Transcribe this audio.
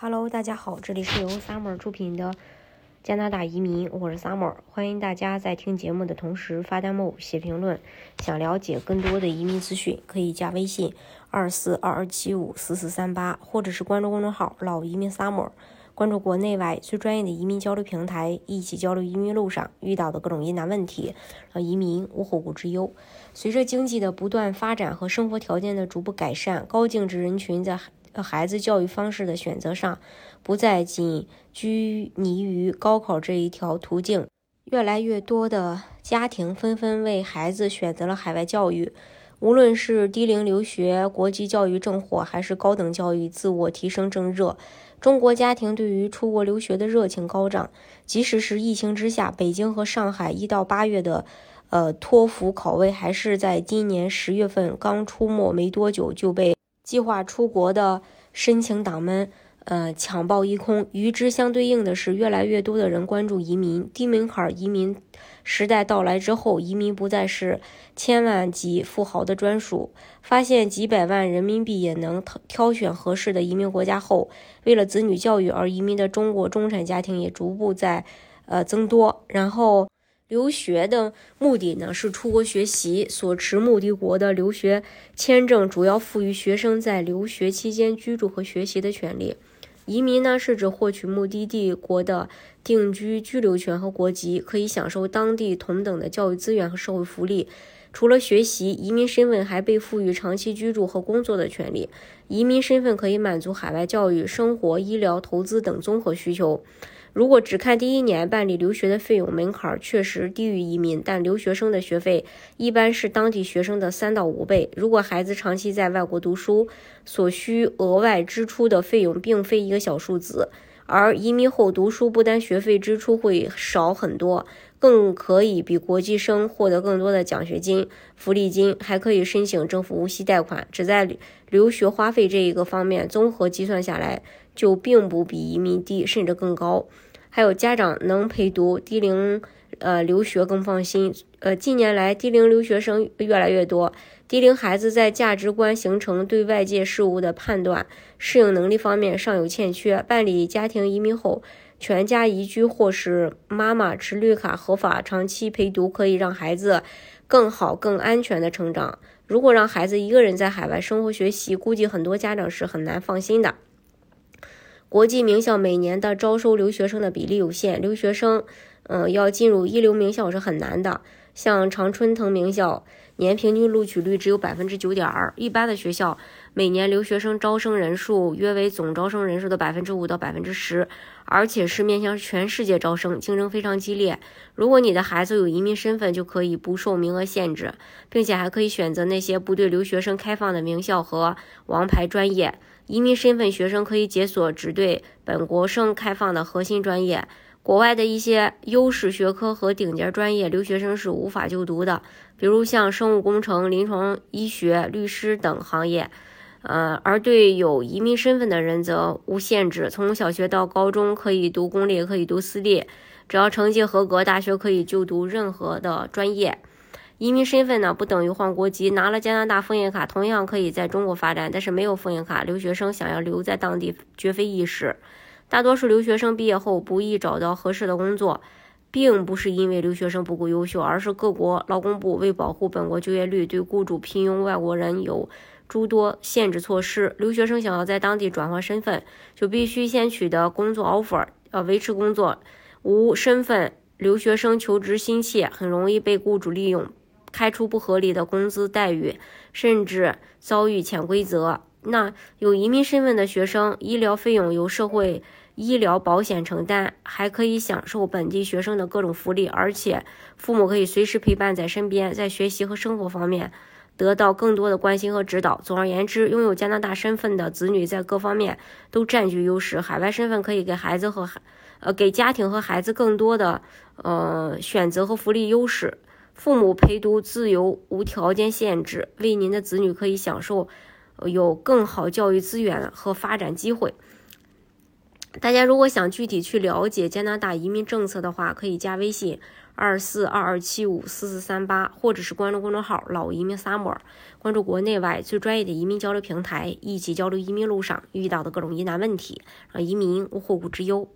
Hello，大家好，这里是由 Summer 出品的加拿大移民，我是 Summer，欢迎大家在听节目的同时发弹幕、写评论。想了解更多的移民资讯，可以加微信二四二二七五四四三八，或者是关注公众号“老移民 Summer”，关注国内外最专业的移民交流平台，一起交流移民路上遇到的各种疑难问题，让移民无后顾之忧。随着经济的不断发展和生活条件的逐步改善，高净值人群在孩子教育方式的选择上，不再仅拘泥于高考这一条途径。越来越多的家庭纷纷为孩子选择了海外教育，无论是低龄留学、国际教育正火，还是高等教育自我提升正热，中国家庭对于出国留学的热情高涨。即使是疫情之下，北京和上海一到八月的，呃，托福考位还是在今年十月份刚出没没多久就被。计划出国的申请党们，呃，抢爆一空。与之相对应的是，越来越多的人关注移民。低门槛移民时代到来之后，移民不再是千万级富豪的专属。发现几百万人民币也能挑选合适的移民国家后，为了子女教育而移民的中国中产家庭也逐步在呃增多。然后。留学的目的呢是出国学习，所持目的国的留学签证主要赋予学生在留学期间居住和学习的权利。移民呢是指获取目的地国的定居居留权和国籍，可以享受当地同等的教育资源和社会福利。除了学习，移民身份还被赋予长期居住和工作的权利。移民身份可以满足海外教育、生活、医疗、投资等综合需求。如果只看第一年办理留学的费用门槛，确实低于移民，但留学生的学费一般是当地学生的三到五倍。如果孩子长期在外国读书，所需额外支出的费用并非一个小数字。而移民后读书，不单学费支出会少很多，更可以比国际生获得更多的奖学金、福利金，还可以申请政府无息贷款。只在留学花费这一个方面，综合计算下来，就并不比移民低，甚至更高。还有家长能陪读低龄呃留学更放心。呃，近年来低龄留学生越来越多，低龄孩子在价值观形成、对外界事物的判断、适应能力方面尚有欠缺。办理家庭移民后，全家移居或是妈妈持绿卡合法长期陪读，可以让孩子更好、更安全的成长。如果让孩子一个人在海外生活学习，估计很多家长是很难放心的。国际名校每年的招收留学生的比例有限，留学生，嗯，要进入一流名校是很难的。像常春藤名校，年平均录取率只有百分之九点二。一般的学校每年留学生招生人数约为总招生人数的百分之五到百分之十，而且是面向全世界招生，竞争非常激烈。如果你的孩子有移民身份，就可以不受名额限制，并且还可以选择那些不对留学生开放的名校和王牌专业。移民身份学生可以解锁只对本国生开放的核心专业，国外的一些优势学科和顶尖专业，留学生是无法就读的，比如像生物工程、临床医学、律师等行业。呃，而对有移民身份的人则无限制，从小学到高中可以读公立，可以读私立，只要成绩合格，大学可以就读任何的专业。移民身份呢，不等于换国籍。拿了加拿大枫叶卡，同样可以在中国发展，但是没有枫叶卡，留学生想要留在当地绝非易事。大多数留学生毕业后不易找到合适的工作，并不是因为留学生不够优秀，而是各国劳工部为保护本国就业率，对雇主聘用外国人有诸多限制措施。留学生想要在当地转换身份，就必须先取得工作 offer，呃，维持工作。无身份留学生求职心切，很容易被雇主利用。开出不合理的工资待遇，甚至遭遇潜规则。那有移民身份的学生，医疗费用由社会医疗保险承担，还可以享受本地学生的各种福利，而且父母可以随时陪伴在身边，在学习和生活方面得到更多的关心和指导。总而言之，拥有加拿大身份的子女在各方面都占据优势。海外身份可以给孩子和孩，呃，给家庭和孩子更多的呃选择和福利优势。父母陪读自由无条件限制，为您的子女可以享受有更好教育资源和发展机会。大家如果想具体去了解加拿大移民政策的话，可以加微信二四二二七五四四三八，或者是关注公众号“老移民 summer”，关注国内外最专业的移民交流平台，一起交流移民路上遇到的各种疑难问题，让移民无后顾之忧。